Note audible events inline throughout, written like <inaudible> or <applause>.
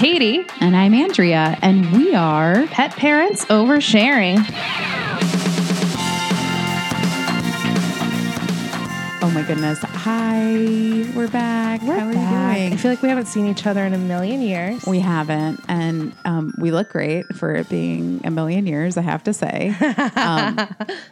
Katie, And I'm Andrea, and we are. pet parents oversharing. Oh my goodness. Hi, we're back. How are back. you I feel like we haven't seen each other in a million years. We haven't, and um, we look great for it being a million years, I have to say. <laughs> um,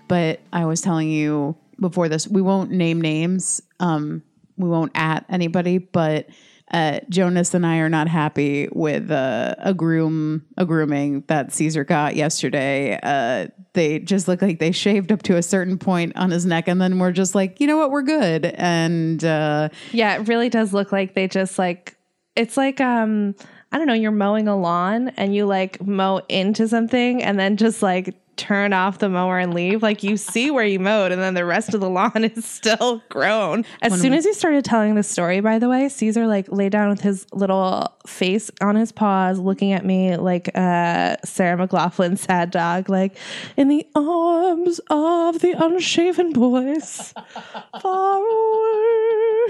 but I was telling you before this, we won't name names, um, we won't at anybody, but uh, Jonas and I are not happy with uh, a groom, a grooming that Caesar got yesterday. Uh, they just look like they shaved up to a certain point on his neck, and then we're just like, you know what, we're good. And uh, yeah, it really does look like they just like it's like um I don't know, you're mowing a lawn and you like mow into something and then just like turn off the mower and leave. Like you see where you mowed and then the rest of the <laughs> lawn is still grown. As soon as you started telling the story, by the way, Caesar like lay down with his little face on his paws, looking at me like uh Sarah McLachlan sad dog, like in the arms of the unshaven boys. <laughs> Far away.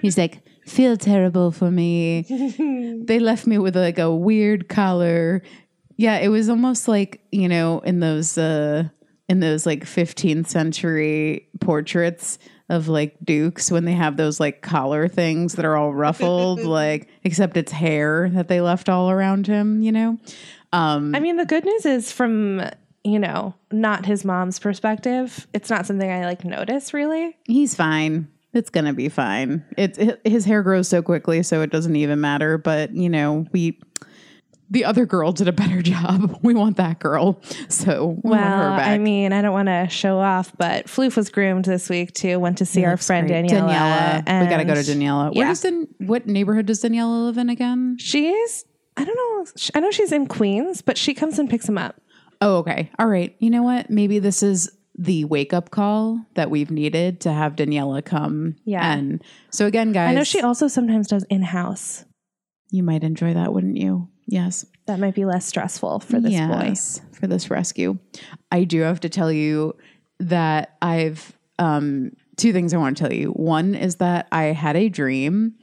He's like, feel terrible for me. <laughs> they left me with like a weird collar. Yeah, it was almost like, you know, in those uh in those like 15th century portraits of like dukes when they have those like collar things that are all ruffled, <laughs> like except it's hair that they left all around him, you know? Um I mean, the good news is from, you know, not his mom's perspective, it's not something I like notice really. he's fine. It's gonna be fine. It's his hair grows so quickly, so it doesn't even matter. But you know, we the other girl did a better <laughs> job. We want that girl, so we want her Well, back. I mean, I don't want to show off, but Floof was groomed this week too. Went to see our friend great. Daniela. we gotta go to and Daniela. Where yeah. does Dan- what neighborhood does Daniela live in again? She's, I don't know, I know she's in Queens, but she comes and picks him up. Oh, okay. All right. You know what? Maybe this is the wake up call that we've needed to have Daniela come. Yeah. And so again, guys, I know she also sometimes does in house. you might enjoy that, wouldn't you? Yes. That might be less stressful for this boy. for this rescue. I do have to tell you that I've um, two things I want to tell you. One is that I had a dream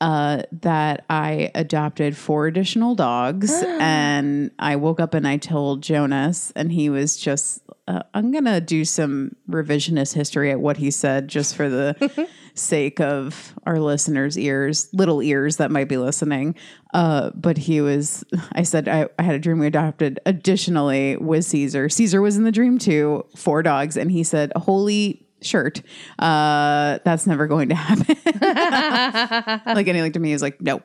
uh, that I adopted four additional dogs, <gasps> and I woke up and I told Jonas, and he was just. Uh, I'm gonna do some revisionist history at what he said, just for the <laughs> sake of our listeners' ears, little ears that might be listening. Uh, but he was, I said, I, I had a dream we adopted additionally with Caesar. Caesar was in the dream too, four dogs. And he said, Holy shirt, uh, that's never going to happen. <laughs> like, and he looked at me, he was like, Nope.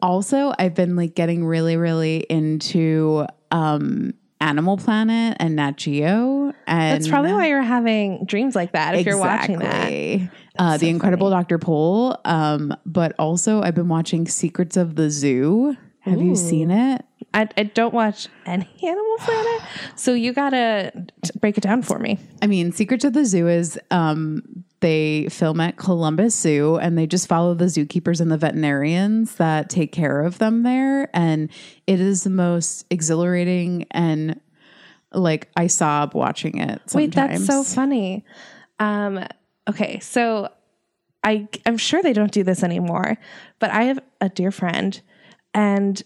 Also, I've been like getting really, really into, um, Animal Planet and Nat Geo. And That's probably why you're having dreams like that if you're watching that. Exactly. Uh, the Incredible Dr. Pol. Um, but also, I've been watching Secrets of the Zoo. Have you seen it? I, I don't watch any <laughs> Animal Planet, so you gotta t- break it down for me. I mean, Secrets of the Zoo is um, they film at Columbus Zoo and they just follow the zookeepers and the veterinarians that take care of them there. And it is the most exhilarating and like I sob watching it. Sometimes. Wait, that's so funny. Um, okay, so I I'm sure they don't do this anymore, but I have a dear friend, and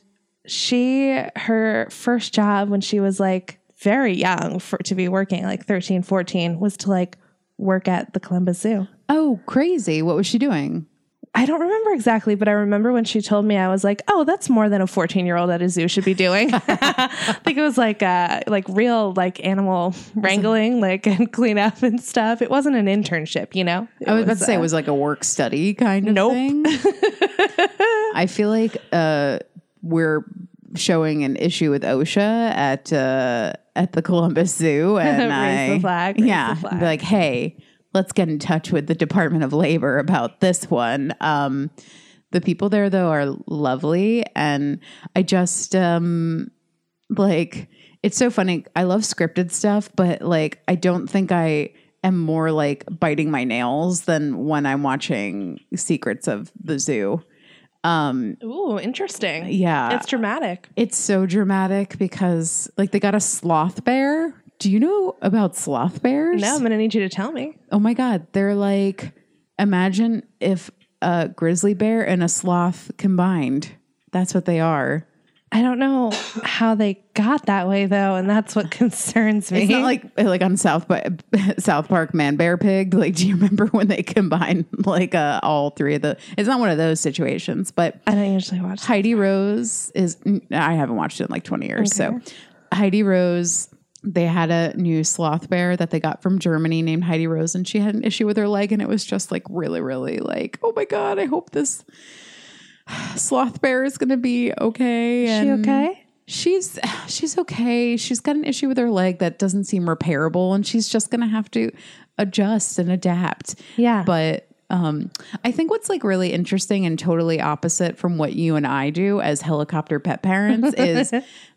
she her first job when she was like very young for to be working like 13 14 was to like work at the Columbus Zoo. Oh, crazy. What was she doing? I don't remember exactly, but I remember when she told me, I was like, "Oh, that's more than a fourteen-year-old at a zoo should be doing." <laughs> I think it was like, uh, like real like animal wrangling, like <laughs> and cleanup and stuff. It wasn't an internship, you know. It I was about to say uh, it was like a work study kind of Nope. thing. <laughs> I feel like uh, we're showing an issue with OSHA at uh, at the Columbus Zoo, <laughs> and Raise the I flag, raise yeah, the flag. like, hey, let's get in touch with the Department of Labor about this one. Um, the people there though are lovely, and I just um, like it's so funny. I love scripted stuff, but like I don't think I am more like biting my nails than when I'm watching Secrets of the Zoo. Um, Ooh, interesting. yeah, It's dramatic. it's so dramatic because like they got a sloth bear. Do you know about sloth bears? No, I'm gonna need you to tell me. Oh my god, they're like imagine if a grizzly bear and a sloth combined. That's what they are. I don't know how they got that way though, and that's what <laughs> concerns me. It's not like like on South by, <laughs> South Park Man Bear Pig. Like, do you remember <laughs> when they combined like uh, all three of the? It's not one of those situations, but I don't usually watch. Heidi Rose is. I haven't watched it in like twenty years. So Heidi Rose. They had a new sloth bear that they got from Germany named Heidi Rose, and she had an issue with her leg, and it was just like really, really like, oh my god, I hope this sloth bear is going to be okay. She okay? She's she's okay. She's got an issue with her leg that doesn't seem repairable, and she's just going to have to adjust and adapt. Yeah. But um, I think what's like really interesting and totally opposite from what you and I do as helicopter pet parents <laughs> is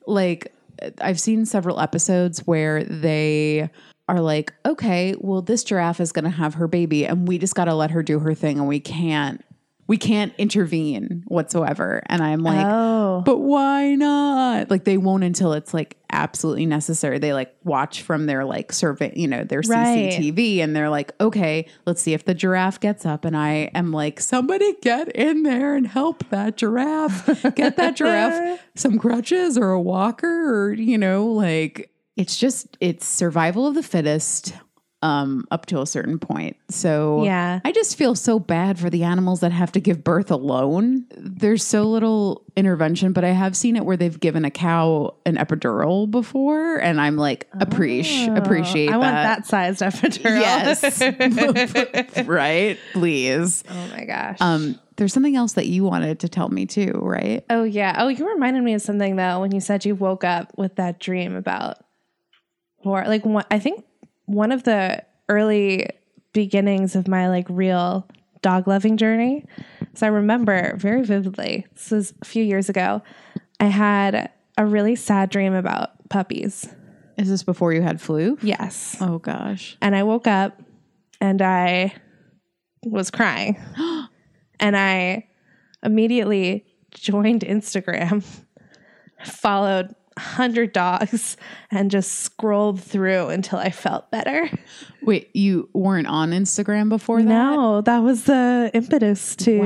like I've seen several episodes where they are like, okay, well, this giraffe is going to have her baby, and we just got to let her do her thing, and we can't. We can't intervene whatsoever. And I'm like, Oh. but why not? Like they won't until it's like absolutely necessary. They like watch from their like survey, you know, their Right. CCTV and they're like, okay, let's see if the giraffe gets up. And I am like, somebody get in there and help that giraffe. <laughs> Get that giraffe some crutches or a walker or, you know, like it's just it's survival of the fittest um up to a certain point. So Yeah. I just feel so bad for the animals that have to give birth alone. There's so little intervention, but I have seen it where they've given a cow an epidural before, and I'm like appreciate appreciate Oh, I want that. that sized epidural. Yes, <laughs> <laughs> right. Please. oh my gosh. Um, there's something else that you wanted to tell me too, right? oh yeah. Oh, you reminded me of something though when you said you woke up with that dream about Or Like one, I think one of the early beginnings of my like real dog loving journey. So I remember very vividly. This was a few years ago. I had a really sad dream about puppies. Is this before you had Floof? Yes. Oh gosh. and I woke up and I was crying. <gasps> and I immediately joined Instagram, <laughs> followed 100 dogs, and just scrolled through until I felt better. Wait, you weren't on Instagram before that? No, that was the impetus to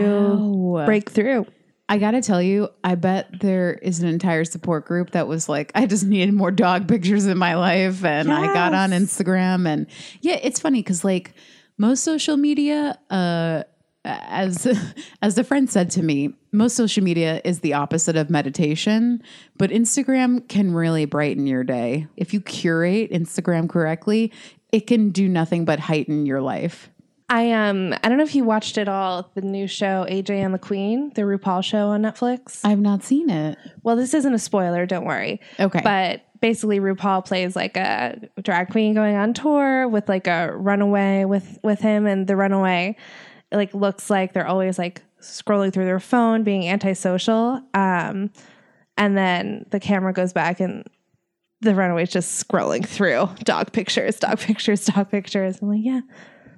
Wow. break through. I gotta tell you, I bet there is an entire support group that was like, I just needed more dog pictures in my life. And I got on Instagram. And yeah, it's funny because like most social media, uh, as <laughs> as the friend said to me, most social media is the opposite of meditation, but Instagram can really brighten your day. If you curate Instagram correctly, it can do nothing but heighten your life. I um I don't know if you watched it all, the new show AJ and the Queen, the RuPaul show on Netflix. I've not seen it. well, this isn't a spoiler, don't worry. Okay. But basically RuPaul plays like a drag queen going on tour with like a runaway with with him and the runaway like looks like they're always like scrolling through their phone being antisocial um and then the camera goes back and the runaway's just scrolling through <laughs> dog pictures dog pictures dog pictures. I'm like yeah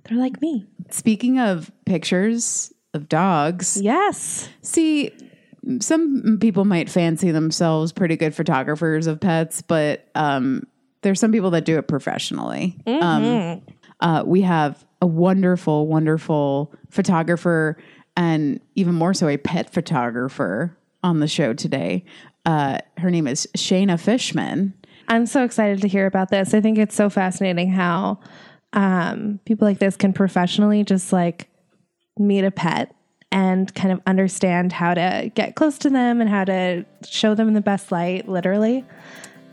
they're like me. Speaking of pictures of dogs, yes. See, some people might fancy themselves pretty good photographers of pets, but um, there's some people that do it professionally. Um, uh, we have a wonderful, wonderful photographer, and even more so, a pet photographer on the show today. Uh, her name is Shaina Fishman. I'm so excited to hear about this. I think it's so fascinating how um, people like this can professionally just like meet a pet and kind of understand how to get close to them and how to show them in the best light, literally.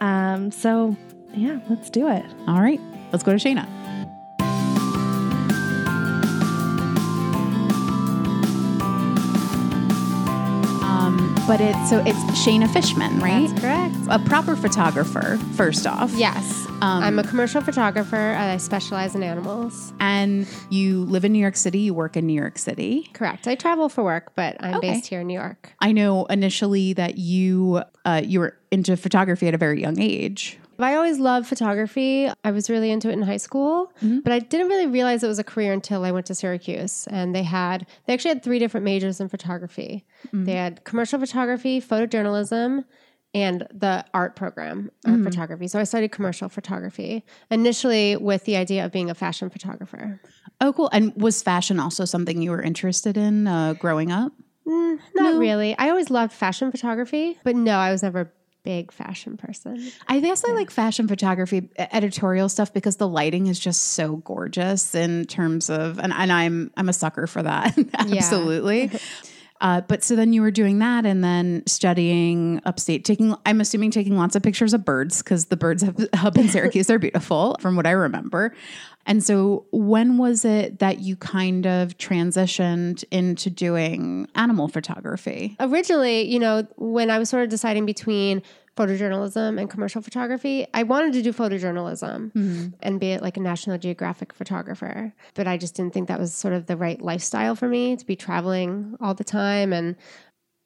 Um, so, yeah, let's do it. All right, let's go to Shaina. But it's so it's Shaina Fishman, right? That's correct. A proper photographer, first off. Yes. Um, I'm a commercial photographer. and I specialize in animals. And you live in New York City, you work in New York City. Correct. I travel for work, but I'm Okay. based here in New York. I know initially that you uh, you were into photography at a very young age. I always loved photography. I was really into it in high school, mm-hmm. but I didn't really realize it was a career until I went to Syracuse. And they had, they actually had three different majors in photography. Mm-hmm. They had commercial photography, photojournalism, and the art program of mm-hmm. photography. So I studied commercial photography initially with the idea of being a fashion photographer. Oh, cool. And was fashion also something you were interested in uh, growing up? Mm, not No. really. I always loved fashion photography, but no, I was never big fashion person. I guess I like fashion photography editorial stuff because the lighting is just so gorgeous in terms of and, and I'm I'm a sucker for that. <laughs> Absolutely. <laughs> Uh, but so then you were doing that and then studying upstate, taking, I'm assuming taking lots of pictures of birds because the birds up <laughs> in Syracuse are beautiful from what I remember. And so when was it that you kind of transitioned into doing animal photography? Originally, you know, when I was sort of deciding between photojournalism and commercial photography, I wanted to do photojournalism mm-hmm. and be like a National Geographic photographer. But I just didn't think that was sort of the right lifestyle for me to be traveling all the time. And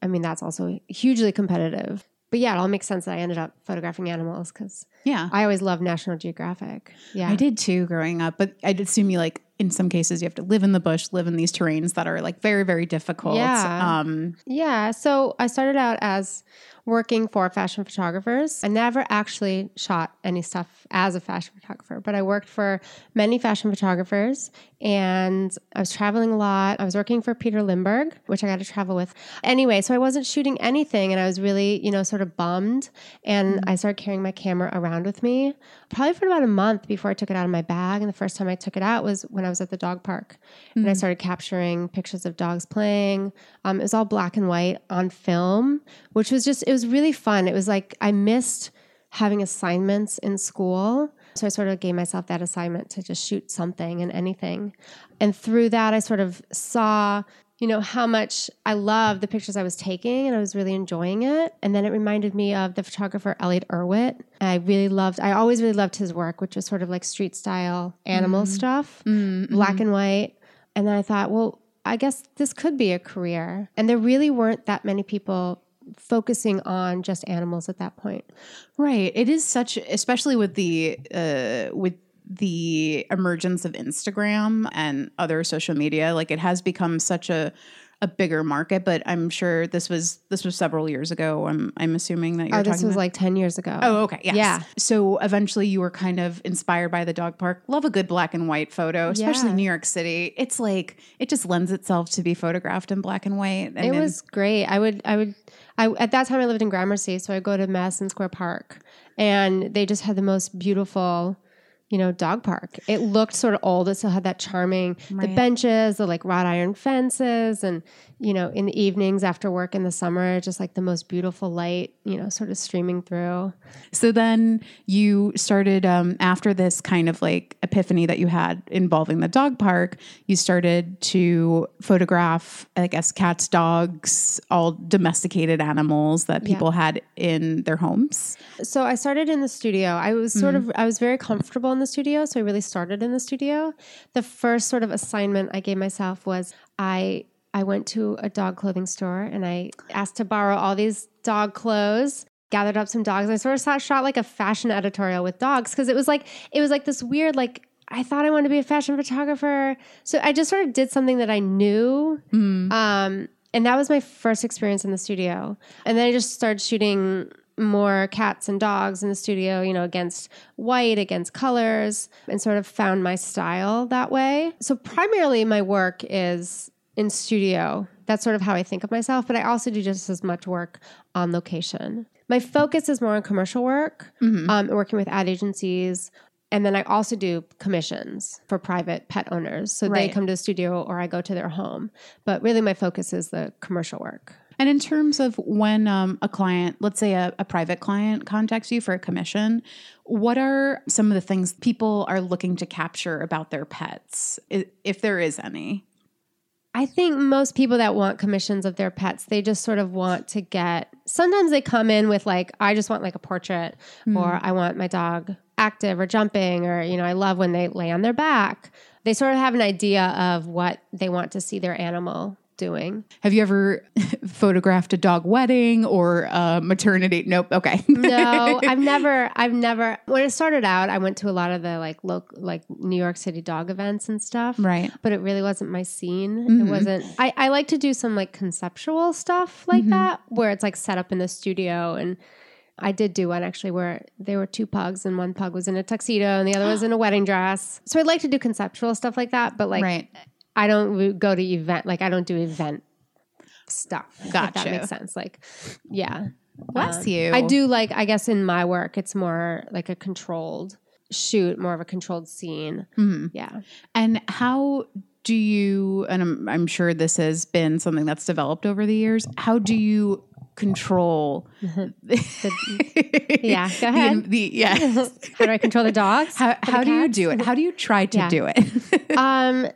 I mean, that's also hugely competitive. But yeah, it all makes sense that I ended up photographing animals because Yeah. I always loved National Geographic. Yeah. I did too growing up, but I'd assume you like in some cases you have to live in the bush, live in these terrains that are like very, very difficult. Yeah. Um, Yeah. So I started out as working for fashion photographers. I never actually shot any stuff as a fashion photographer, but I worked for many fashion photographers and I was traveling a lot. I was working for Peter Lindbergh, which I got to travel with. Anyway, so I wasn't shooting anything and I was really, you know, sort of bummed. And I started carrying my camera around with me probably for about a month before I took it out of my bag. And the first time I took it out was when I was at the dog park. And I started capturing pictures of dogs playing. Um, it was all black and white on film, which was just, it was really fun. It was like I missed having assignments in school. So I sort of gave myself that assignment to just shoot something and anything. And through that, I sort of saw, you know, how much I loved the pictures I was taking and I was really enjoying it. And then it reminded me of the photographer Elliott Erwitt. And I really loved, I always really loved his work, which was sort of like street style animal mm. stuff, mm, mm-hmm. black and white. And then I thought, well, I guess this could be a career. And there really weren't that many people focusing on just animals at that point. Right. It is such, especially with the uh, with the emergence of Instagram and other social media. Like it has become such a a bigger market. But I'm sure this was this was several years ago. I'm I'm assuming that you're Oh, this was about- like 10 years ago. Oh, okay. Yes. Yeah. So eventually you were kind of inspired by the dog park. Love a good black and white photo, especially Yeah. New York City. It's like it just lends itself to be photographed in black and white. And it in- was great. I would, I would, I at that time I lived in Gramercy, so I go to Madison Square Park, and they just had the most beautiful, you know, dog park. It looked sort of old. It still had that charming, the benches, the like wrought iron fences, and you know, in the evenings after work in the summer, just like the most beautiful light, you know, sort of streaming through. So then you started um, after this kind of like epiphany that you had involving the dog park. You started to photograph, I guess, cats, dogs, all domesticated animals that people had in their homes. So I started in the studio. I was sort of I was very comfortable in the studio, so I really started in the studio. The first sort of assignment I gave myself was I I went to a dog clothing store and I asked to borrow all these dog clothes. Gathered up some dogs. I sort of shot, shot like a fashion editorial with dogs because it was like it was like this weird like I thought I wanted to be a fashion photographer. So I just sort of did something that I knew. Um, and that was my first experience in the studio. And then I just started shooting more cats and dogs in the studio, you know, against white, against colors, and sort of found my style that way. So primarily my work is in studio. That's sort of how I think of myself, but I also do just as much work on location. My focus is more on commercial work, um, working with ad agencies. And then I also do commissions for private pet owners. So they come to the studio or I go to their home. But really, my focus is the commercial work. And in terms of when um, a client, let's say a, a private client contacts you for a commission, what are some of the things people are looking to capture about their pets, if there is any? I think most people that want commissions of their pets, they just sort of want to get. Sometimes they come in with like, I just want like a portrait, hmm. or I want my dog active or jumping, or you know, I love when they lay on their back. They sort of have an idea of what they want to see their animal doing. Have you ever <laughs> photographed a dog wedding or a maternity? Nope. Okay. <laughs> No, I've never, I've never. When it started out, I went to a lot of the like local, like New York City dog events and stuff. Right. But it really wasn't my scene. It mm-hmm. wasn't. I, I like to do some like conceptual stuff like mm-hmm. that, where it's like set up in the studio and. I did do one actually where there were two pugs and one pug was in a tuxedo and the other <gasps> was in a wedding dress. So I'd like to do conceptual stuff like that, but like right. I don't go to event like I don't do event stuff. If Gotcha. that makes sense. Like, yeah. Bless Um, you. I do like, I guess in my work, it's more like a controlled shoot, more of a controlled scene. Mhm. Yeah. And how do you, and I'm, I'm sure this has been something that's developed over the years, how do you control? <laughs> Yeah, go ahead. The, yes. <laughs> How do I control the dogs? How, For the how do you do it? How do you try to Yeah. do it? <laughs> Um,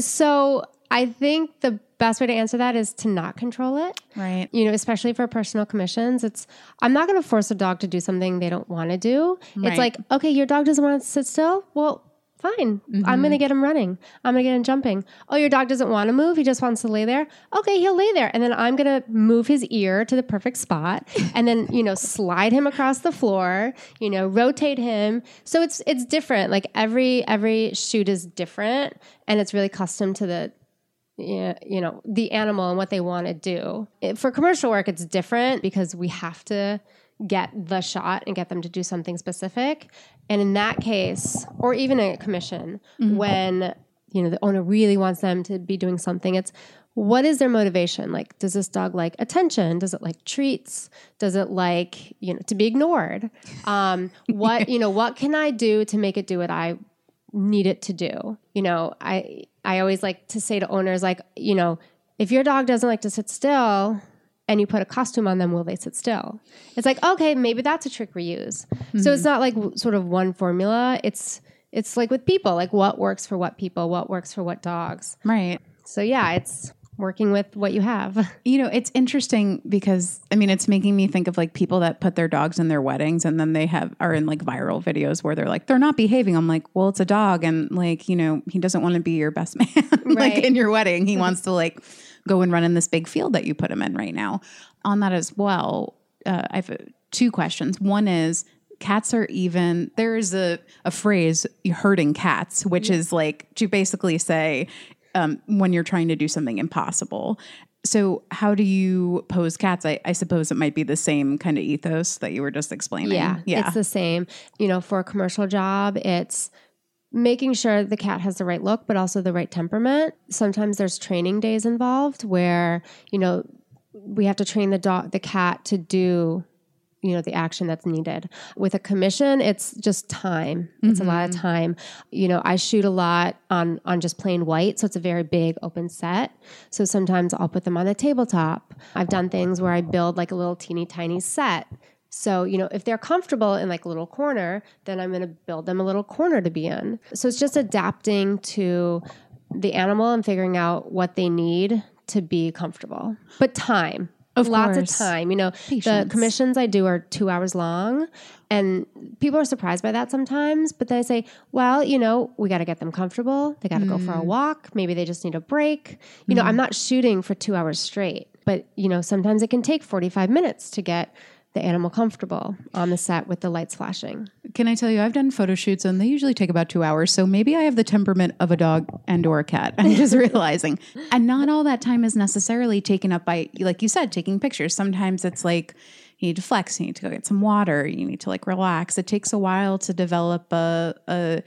so I think the best way to answer that is to not control it. right. You know, especially for personal commissions, it's I'm not going to force a dog to do something they don't want to do. Right. It's like, okay, your dog doesn't want to sit still. Well, fine. I'm going to mm-hmm. get him running. I'm going to get him jumping. Oh, your dog doesn't want to move. He just wants to lay there. Okay, he'll lay there. And then I'm going to move his ear to the perfect spot <laughs> and then, you know, slide him across the floor, you know, rotate him. So it's it's different. Like every every shoot is different and it's really custom to the yeah, you know, the animal and what they want to do. It- for commercial work, it's different because we have to get the shot and get them to do something specific. And in that case, or even a commission, when you know the owner really wants them to be doing something, it's what is their motivation? Like, does this dog like attention? Does it like treats? Does it like you know to be ignored? Um, <laughs> what you know? What can I do to make it do what I need it to do. You know, I I always like to say to owners like, you know, if your dog doesn't like to sit still and you put a costume on them, will they sit still? It's like, okay, maybe that's a trick we use. So it's hmm. not like w- sort of one formula. It's it's like with people, like what works for what people, what works for what dogs. Right. So yeah, it's working with what you have. <laughs> You know, it's interesting because I mean, it's making me think of like people that put their dogs in their weddings and then they have are in like viral videos where they're like, they're not behaving. I'm like, well, it's a dog, and like, you know, he doesn't want to be your best <laughs> man like in your wedding. He <laughs> wants to like go and run in this big field that you put them in right now. On that as well, uh, I have uh, two questions. One is cats are even there is a, a phrase herding cats which is like to basically say um, when you're trying to do something impossible so how do you pose cats I, I suppose it might be the same kind of ethos that you were just explaining Yeah, yeah it's the same. You know, for a commercial job, it's making sure the cat has the right look, but also the right temperament. Sometimes there's training days involved where you know we have to train the dog, the cat to do you know the action that's needed. With a commission it's just time. It's a lot of mm-hmm. time. You know i shoot a lot on on just plain white so it's a very big open set. So sometimes i'll put them on the tabletop. I've done things where i build like a little teeny tiny set so, you know, if they're comfortable in like a little corner, then I'm going to build them a little corner to be in. So it's just adapting to the animal and figuring out what they need to be comfortable. But time. Of Lots course. of time. You know, the commissions I do are two hours long. And people are surprised by that sometimes. But then I say, well, you know, we got to get them comfortable. They got to go for Mm. a walk. Maybe they just need a break. You know, I'm not shooting for two hours straight. But, you know, sometimes it can take 45 minutes to get the animal comfortable on the set with the lights flashing. can i tell you i've done photo shoots and they usually take about two hours so maybe i have the temperament of a dog and or a cat. I'm just <laughs> realizing. And not all that time is necessarily taken up by like you said taking pictures. Sometimes it's like you need to flex you need to go get some water you need to like relax. It takes a while to develop a, a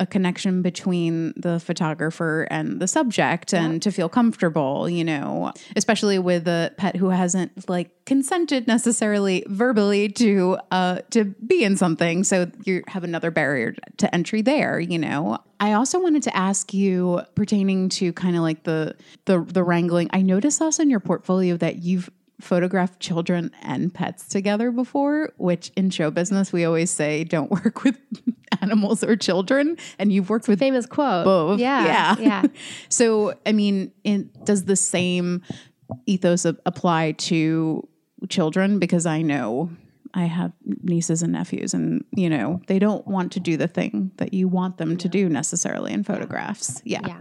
a connection between the photographer and the subject and to feel comfortable, you know, especially with a pet who hasn't like consented necessarily verbally to uh to be in something. So you have another barrier to entry there, you know. I also wanted to ask you pertaining to kind of like the the the wrangling. I noticed also in your portfolio that you've photographed children and pets together before, which in show business we always say don't <laughs> work with animals or children. And you've worked with Famous quote. both. Yeah. Yeah. Yeah. <laughs> so, I mean, in, does the same ethos apply to children? Because I know I have nieces and nephews, and you know they don't want to do the thing that you want them to do necessarily in photographs. Yeah. Yeah.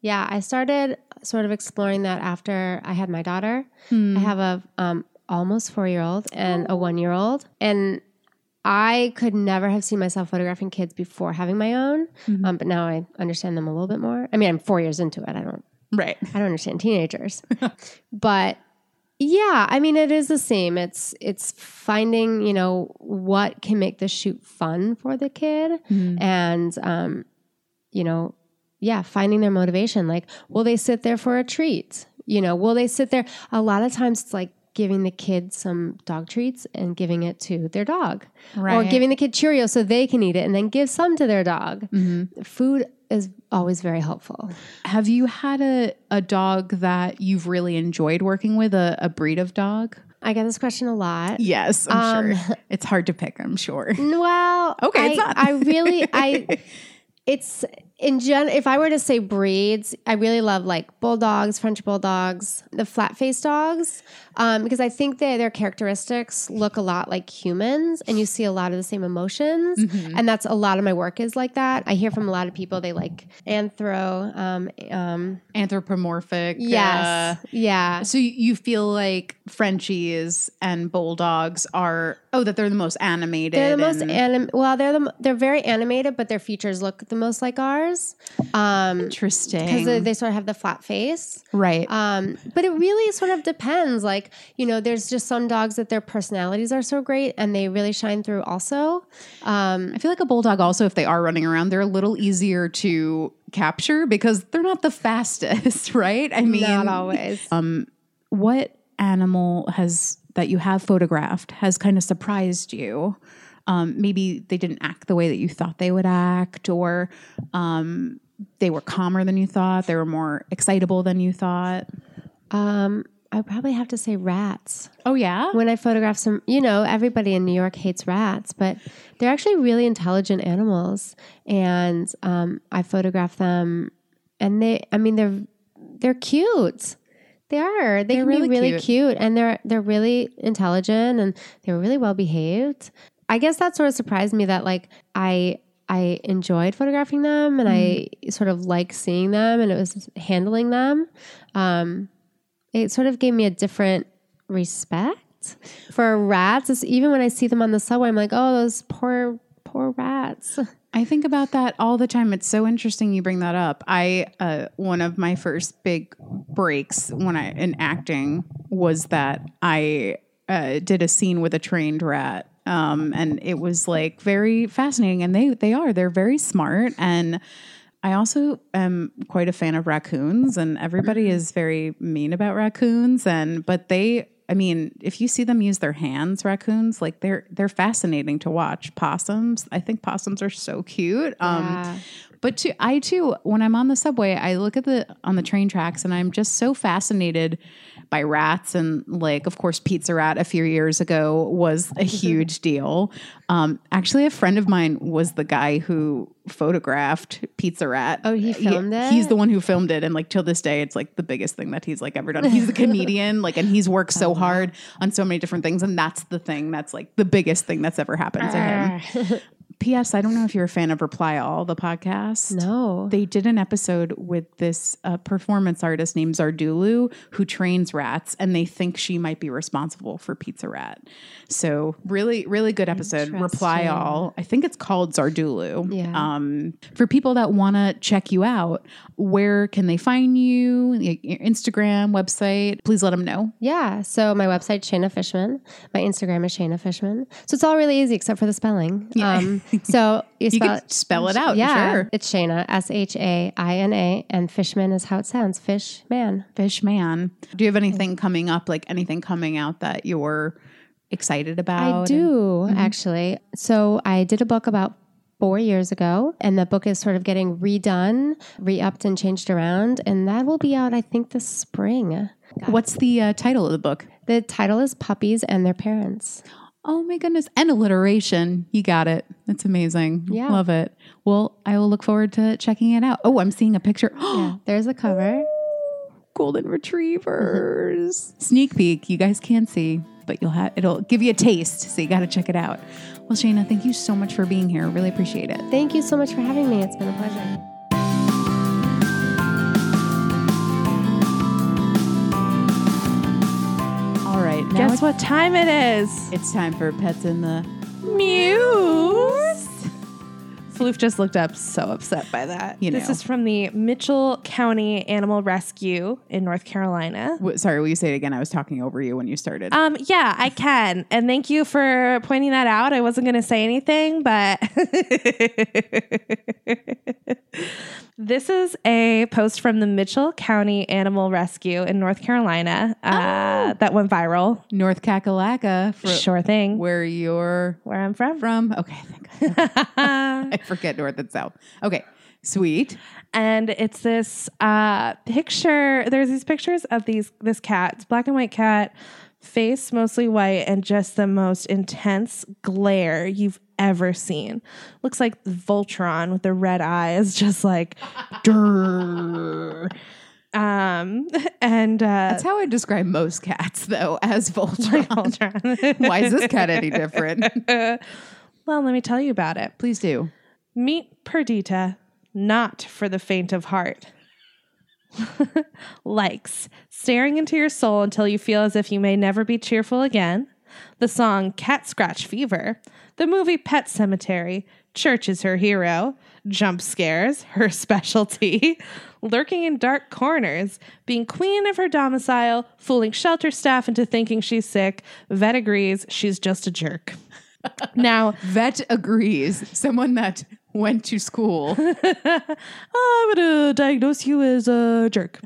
Yeah. I started sort of exploring that after I had my daughter. I have a um, almost four year old and a one year old. And I could never have seen myself photographing kids before having my own. Um, but now I understand them a little bit more. I mean, I'm four years into it. I don't Right. I don't understand teenagers. <laughs> but yeah, I mean it is the same. It's it's finding, you know, what can make the shoot fun for the kid and um, you know, yeah, finding their motivation. Like, will they sit there for a treat? You know, will they sit there? A lot of times it's like giving the kid some dog treats and giving it to their dog, or giving the kid Cheerios so they can eat it and then give some to their dog. Mm-hmm. Food is always very helpful. Have you had a, a dog that you've really enjoyed working with, a, a breed of dog? I get this question a lot. Yes, I'm sure. Um, <laughs> it's hard to pick, I'm sure. Well, Okay, I. I really, I, <laughs> it's in gen. If I were to say breeds, I really love like bulldogs, French bulldogs, the flat faced dogs, um, because I think that their characteristics look a lot like humans, and you see a lot of the same emotions, Mm-hmm. and that's a lot of my work is like that. I hear from a lot of people they like anthro, um, um, Anthropomorphic. yes, uh, yeah, so you- you feel like Frenchies and bulldogs are oh that they're the most animated. They're the most and- anim. Well, they're the they're very animated, but their features look the most like ours. Um, interesting. because they, they sort of have the flat face. right. Um, but it really sort of depends. Like, you know, there's just some dogs that their personalities are so great and they really shine through also. Um, I feel like a bulldog also, if they are running around, they're a little easier to capture because they're not the <laughs> fastest, <laughs> right? I mean, not always. what animal has that you have photographed has kind of surprised you? Um, maybe they didn't act the way that you thought they would act, or um, they were calmer than you thought. They were more excitable than you thought. Um, I probably have to say rats. Oh yeah, When I photograph some, you know, everybody in New York hates rats, but they're actually really intelligent animals. And um, I photograph them, and they, I mean, they're they're cute. They are. They They're can really be really cute. cute. and they're they're really intelligent, and they're really well behaved. I guess that sort of surprised me that like I I enjoyed photographing them, and I sort of like seeing them, and it was handling them. Um, it sort of gave me a different respect for rats. It's, even when I see them on the subway, I'm like, oh, those poor, poor rats. <laughs> I think about that all the time. It's so interesting you bring that up. I uh, one of my first big breaks when I in acting was that I uh, did a scene with a trained rat, um, and it was like very fascinating. And they they are they're very smart and. I also am quite a fan of raccoons, and everybody is very mean about raccoons. And but they, I mean, if you see them use their hands, raccoons, like they're they're fascinating to watch. Possums, I think possums are so cute. Um, Yeah. But too, I too, when I'm on the subway, I look at the on the train tracks, and I'm just so fascinated by rats. And like, of course, Pizza Rat a few years ago was a <laughs> huge deal. Um, actually, a friend of mine was the guy who photographed Pizza Rat. Oh, he filmed it? He's the one who filmed it, and like till this day, it's like the biggest thing that he's like ever done. He's a <laughs> comedian, like, and he's worked so hard on so many different things, and that's the thing that's like the biggest thing that's ever happened to him. <laughs> P.S. I don't know if you're a fan of Reply All, the podcast. No. They did an episode with this uh, performance artist named Zardulu who trains rats, and they think she might be responsible for Pizza Rat. So really, really good episode. Reply All. I think it's called Zardulu. Yeah. Um, for people that want to check you out, where can they find you? Your Instagram, website. Please let them know. Yeah. So my website, Shaina Fishman. My Instagram is Shaina Fishman. So it's all really easy except for the spelling. Um, <laughs> <laughs> so you You spell can spell it out. Yeah. Sure. It's Shaina, S H A I N A, and Fishman is how it sounds. Fish man. Fish man. Do you have anything coming up? Like anything coming out that you're excited about? I do actually. So I did a book about four years ago, and the book is sort of getting redone, re upped, and changed around. And that will be out, I think, this spring. What's the uh, title of the book? The title is Puppies and Their Parents. Oh my goodness. And alliteration. You got it. That's amazing. Yeah. Love it. Well, I will look forward to checking it out. Oh, I'm seeing a picture. <gasps> Yeah, there's a cover. Golden retrievers. <laughs> Sneak peek. You guys can't see, but you'll have it'll give you a taste. So you got to check it out. Well, Shaina, thank you so much for being here. Really appreciate it. Thank you so much for having me. It's been a pleasure. Now Guess what time it is? it's time for pets in the Muse. Floof just looked up, so upset by that. You This know. is from the Mitchell County Animal Rescue in North Carolina. W- Sorry, will you say it again? I was talking over you when you started. Um, yeah, I can. And thank you for pointing that out. I wasn't going to say anything, but <laughs> This is a post from the Mitchell County Animal Rescue in North Carolina uh, that went viral. North Kakalaka, Sure thing. where you're Where I'm from. from. Okay, thank God. <laughs> I forget north and south. Okay, sweet. and it's this uh, picture. There's these pictures of these this cat. It's black and white cat, face mostly white, and just the most intense glare you've ever seen. Looks like Voltron with the red eyes, <laughs> just like. "Durr." um <laughs> and uh That's how I describe most cats, though, as <laughs> Voltron. Voltron. Why is this cat any different? well, let me tell you about it. Please do. Meet Perdita, not for the faint of heart. Likes staring into your soul until you feel as if you may never be cheerful again. The song Cat Scratch Fever. The movie Pet Sematary. Church is her hero. Jump scares, her <laughs> specialty. Lurking in dark corners. Being queen of her domicile. Fooling shelter staff into thinking she's sick. Vet agrees she's just a jerk. <laughs> Now, Vet agrees. Someone that went to school. <laughs> Ah, I'm gonna uh, diagnose you as a jerk.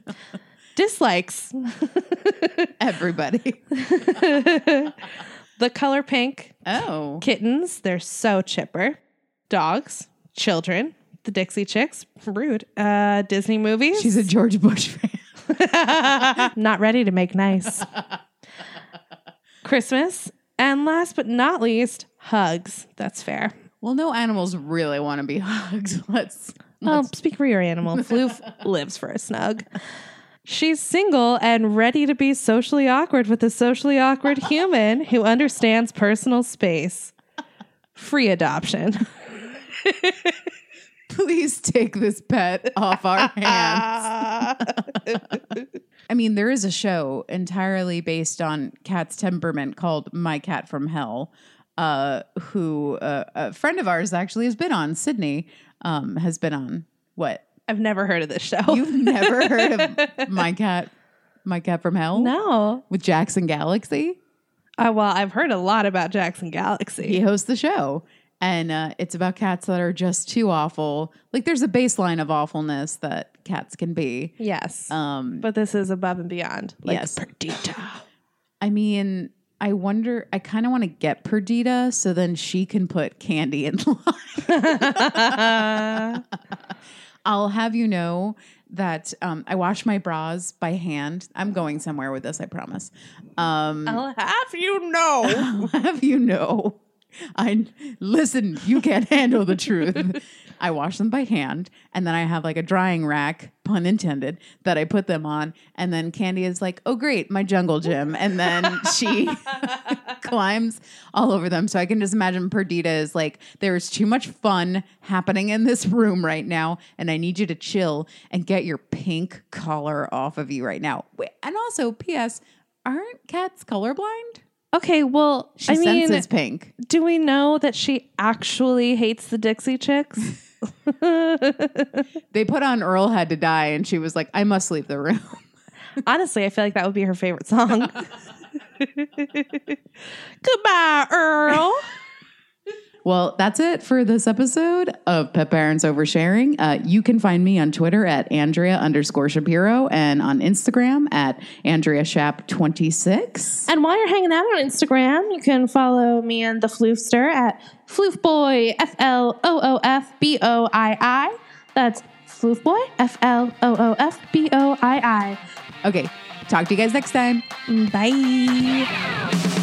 Dislikes <laughs> Everybody. <laughs> the color pink Oh. kittens. They're so chipper. Dogs, children, the Dixie Chicks. Rude. Uh, Disney movies. She's a George Bush fan. <laughs> not ready to make nice. Christmas, and last but not least, hugs. That's fair. Well, no animals really want to be hugged. Let's. Well, speak for your animal. Floof lives for a snug. She's single and ready to be socially awkward with a socially awkward <laughs> human who understands personal space. Free adoption. <laughs> Please take this pet off our hands. <laughs> I mean, there is a show entirely based on cat's temperament called My Cat from Hell, uh, who uh, a friend of ours actually has been on. Sydney um, has been on. What? I've never heard of this show. You've never heard of <laughs> My Cat, My Cat from Hell? no. With Jackson Galaxy? Uh, well, I've heard a lot about Jackson Galaxy. He hosts the show. And uh, it's about cats that are just too awful. Like there's a baseline of awfulness that cats can be. Yes. Um, but this is above and beyond. Like Yes. Perdita. I mean, I wonder. I kind of want to get Perdita so then she can put candy in the <laughs> line. <laughs> I'll have you know that um, I wash my bras by hand. I'm going somewhere with this, I promise. Um, I'll have you know. <laughs> I'll have you know. I listen, you can't <laughs> handle the truth. I wash them by hand and then I have like a drying rack, pun intended, that I put them on. And then Candy is like, oh, great, my jungle gym. And then she <laughs> climbs all over them. So I can just imagine Perdita is like, there's too much fun happening in this room right now. And I need you to chill and get your pink collar off of you right now. And also, P.S., aren't cats colorblind? Okay, well, She I mean, senses pink. do we know that she actually hates the Dixie Chicks? <laughs> <laughs> They put on Earl Had to Die, and she was like, I must leave the room. <laughs> Honestly, I feel like that would be her favorite song. Goodbye, Earl. Well, that's it for this episode of Pet Parents Oversharing. Uh, you can find me on Twitter at Andrea underscore Shapiro and on Instagram at Andrea Shap 26. And while you're hanging out on Instagram, you can follow me and the Floofster at Floofboy, F L O O F B O I I. That's Floofboy, F L O O F B O I Okay, talk to you guys next time. I. Bye.